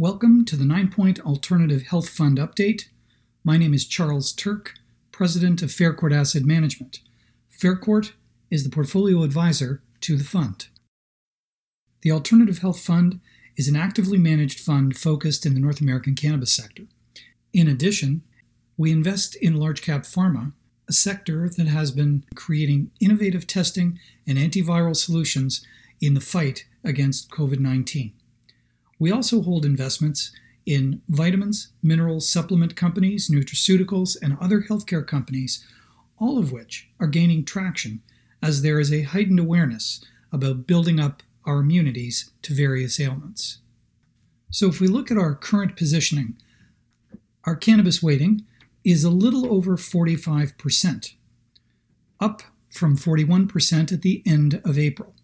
Welcome to the Nine Point Alternative Health Fund update. My name is Charles Taerk, President of Faircourt Asset Management. Faircourt is the portfolio advisor to the fund. The Alternative Health Fund is an actively managed fund focused in the North American cannabis sector. In addition, we invest in large cap pharma, a sector that has been creating innovative testing and antiviral solutions in the fight against COVID 19. We also hold investments in vitamins, mineral supplement companies, nutraceuticals, and other healthcare companies, all of which are gaining traction as there is a heightened awareness about building up our immunities to various ailments. So, if we look at our current positioning, our cannabis weighting is a little over 45%, up from 41% at the end of April.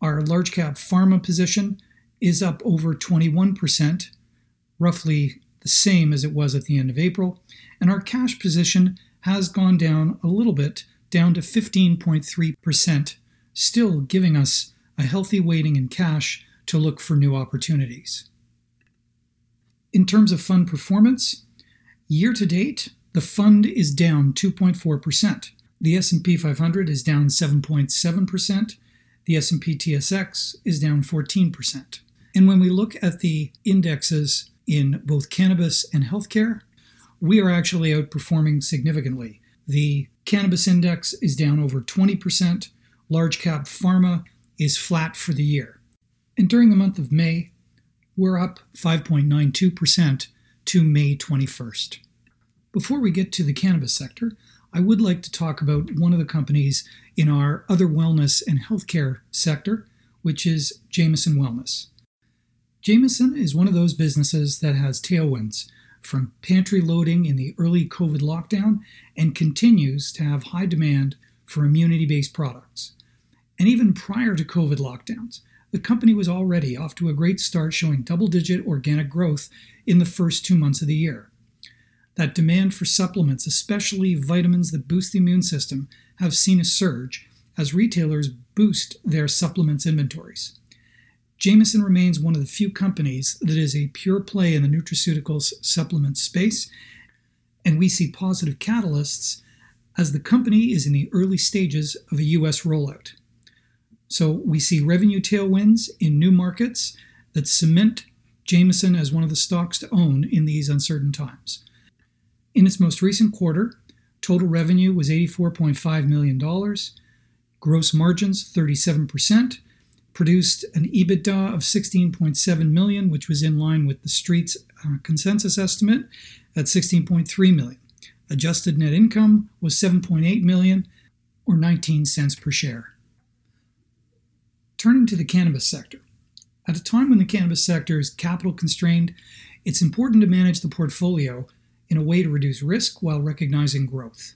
Our large cap pharma position is up over 21%, roughly the same as it was at the end of April, and our cash position has gone down a little bit, down to 15.3%, still giving us a healthy weighting in cash to look for new opportunities. In terms of fund performance, year to date, the fund is down 2.4%. The S&P 500 is down 7.7%. The S&P TSX is down 14%. And when we look at the indexes in both cannabis and healthcare, we are actually outperforming significantly. The cannabis index is down over 20%. Large cap pharma is flat for the year. And during the month of May, we're up 5.92% to May 21st. Before we get to the cannabis sector, I would like to talk about one of the companies in our other wellness and healthcare sector, which is Jamieson Wellness. Jamieson is one of those businesses that has tailwinds from pantry loading in the early COVID lockdown and continues to have high demand for immunity based products. And even prior to COVID lockdowns, the company was already off to a great start showing double digit organic growth in the first two months of the year. That demand for supplements, especially vitamins that boost the immune system, have seen a surge as retailers boost their supplements inventories. Jamieson remains one of the few companies that is a pure play in the nutraceuticals supplement space, and we see positive catalysts as the company is in the early stages of a US rollout. So we see revenue tailwinds in new markets that cement Jamieson as one of the stocks to own in these uncertain times. In its most recent quarter, total revenue was $84.5 million, gross margins 37%, produced an EBITDA of 16.7 million, which was in line with the street's uh, consensus estimate at 16.3 million. Adjusted net income was 7.8 million or 19 cents per share. Turning to the cannabis sector. At a time when the cannabis sector is capital constrained, it's important to manage the portfolio in a way to reduce risk while recognizing growth.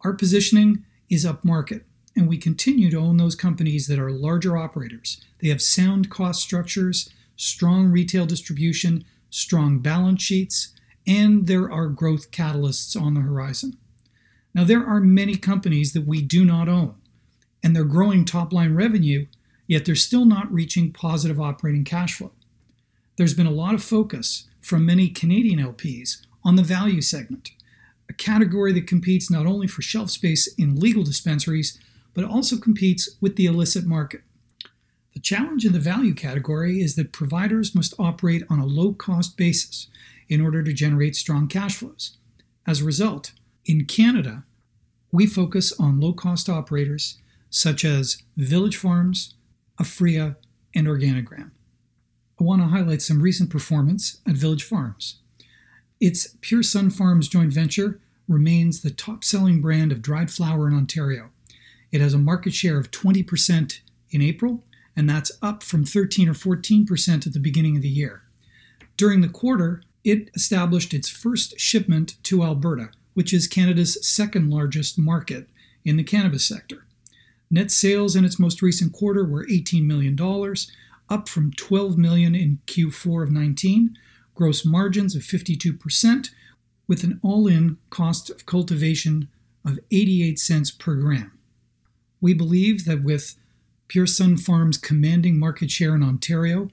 Our positioning is upmarket, and we continue to own those companies that are larger operators. They have sound cost structures, strong retail distribution, strong balance sheets, and there are growth catalysts on the horizon. Now, there are many companies that we do not own, and they're growing top line revenue, yet they're still not reaching positive operating cash flow. There's been a lot of focus from many Canadian LPs on the value segment, a category that competes not only for shelf space in legal dispensaries, but also competes with the illicit market. The challenge in the value category is that providers must operate on a low cost basis in order to generate strong cash flows. As a result, in Canada, we focus on low cost operators such as Village Farms, Aphria, and Organigram. I want to highlight some recent performance at Village Farms. Its Pure Sun Farms joint venture remains the top selling brand of dried flower in Ontario, it has a market share of 20% in April, and that's up from 13 or 14% at the beginning of the year. During the quarter, it established its first shipment to Alberta, which is Canada's second largest market in the cannabis sector. Net sales in its most recent quarter were $18 million, up from 12 million in Q4 of 19. Gross margins of 52%, with an all in cost of cultivation of 88 cents per gram. We believe that with Pure Sun Farms commanding market share in Ontario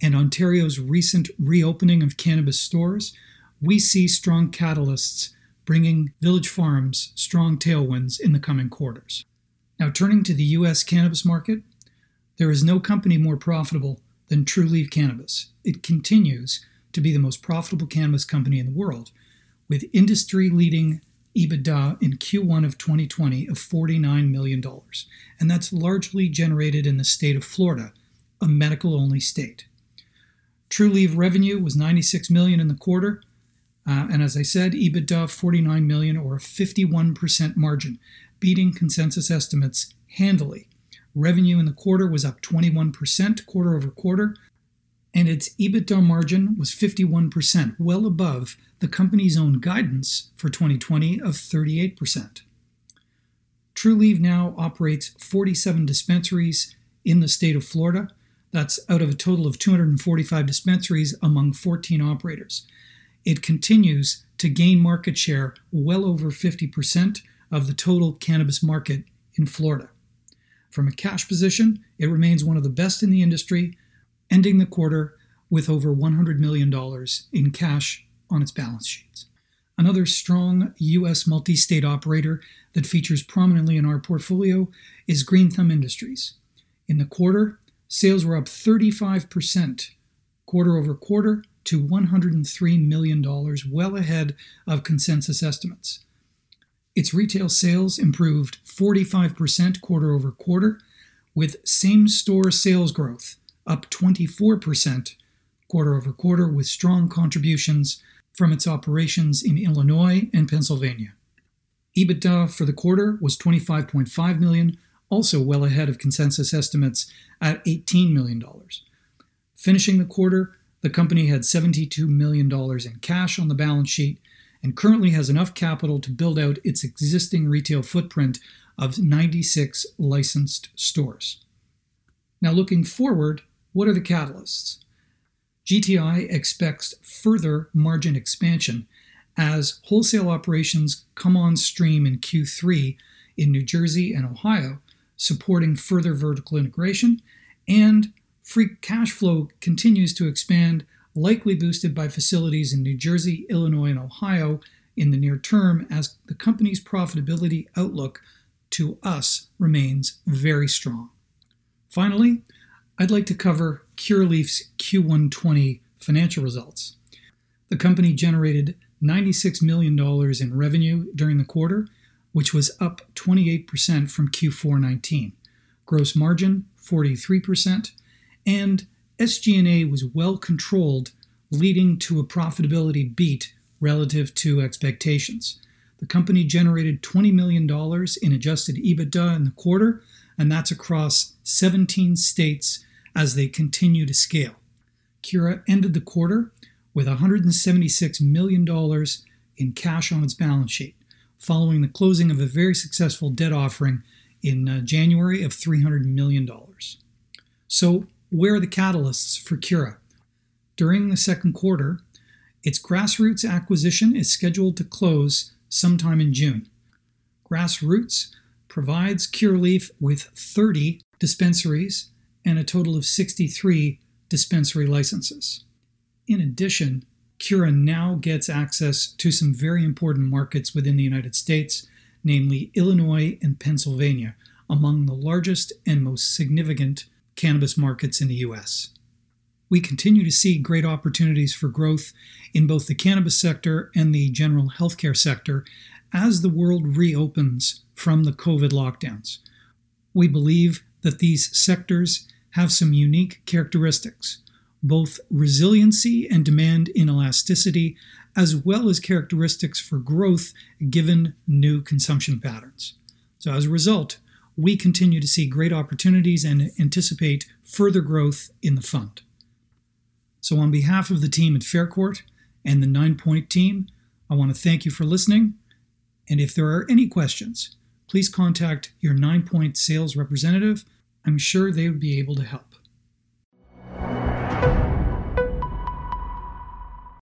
and Ontario's recent reopening of cannabis stores, we see strong catalysts bringing Village Farms strong tailwinds in the coming quarters. Now, turning to the U.S. cannabis market, there is no company more profitable than Trulieve Cannabis. It continues to be the most profitable cannabis company in the world, with industry leading EBITDA in Q1 of 2020 of $49 million. And that's largely generated in the state of Florida, a medical only state. Trulieve revenue was 96 million in the quarter, uh, and as I said, EBITDA 49 million or a 51% margin, beating consensus estimates handily. Revenue in the quarter was up 21% quarter over quarter, and its EBITDA margin was 51%, well above the company's own guidance for 2020 of 38%. Trulieve now operates 47 dispensaries in the state of Florida. That's out of a total of 245 dispensaries among 14 operators. It continues to gain market share well over 50% of the total cannabis market in Florida. From a cash position, it remains one of the best in the industry, ending the quarter with over $100 million in cash on its balance sheets. Another strong U.S. multi state operator that features prominently in our portfolio is Green Thumb Industries. In the quarter, sales were up 35% quarter over quarter to $103 million, well ahead of consensus estimates. Its retail sales improved 45% quarter over quarter, with same store sales growth up 24% quarter over quarter, with strong contributions from its operations in Illinois and Pennsylvania. EBITDA for the quarter was 25.5 million, also well ahead of consensus estimates at 18 million dollars. Finishing the quarter, the company had $72 million in cash on the balance sheet and currently has enough capital to build out its existing retail footprint of 96 licensed stores. Now, looking forward, what are the catalysts? GTI expects further margin expansion as wholesale operations come on stream in Q3 in New Jersey and Ohio, supporting further vertical integration, and free cash flow continues to expand likely boosted by facilities in New Jersey, Illinois, and Ohio in the near term as the company's profitability outlook to us remains very strong. Finally, I'd like to cover Curaleaf's Q1 20 financial results. The company generated $96 million in revenue during the quarter, which was up 28% from Q4 19. Gross margin 43%, and SG&A was well controlled, leading to a profitability beat relative to expectations. The company generated $20 million in adjusted EBITDA in the quarter, and that's across 17 states as they continue to scale. Cura ended the quarter with $176 million in cash on its balance sheet, following the closing of a very successful debt offering in uh, January of $300 million. So, where are the catalysts for Cura? During the second quarter, its grassroots acquisition is scheduled to close sometime in June. Grassroots provides Curaleaf with 30 dispensaries and a total of 63 dispensary licenses. In addition, Cura now gets access to some very important markets within the United States, namely Illinois and Pennsylvania, among the largest and most significant cannabis markets in the US. We continue to see great opportunities for growth in both the cannabis sector and the general healthcare sector as the world reopens from the COVID lockdowns. We believe that these sectors have some unique characteristics, both resiliency and demand inelasticity, as well as characteristics for growth given new consumption patterns. So, as a result, we continue to see great opportunities and anticipate further growth in the fund. So, on behalf of the team at Faircourt and the Nine Point team, I want to thank you for listening. And if there are any questions, please contact your Nine Point sales representative. I'm sure they would be able to help.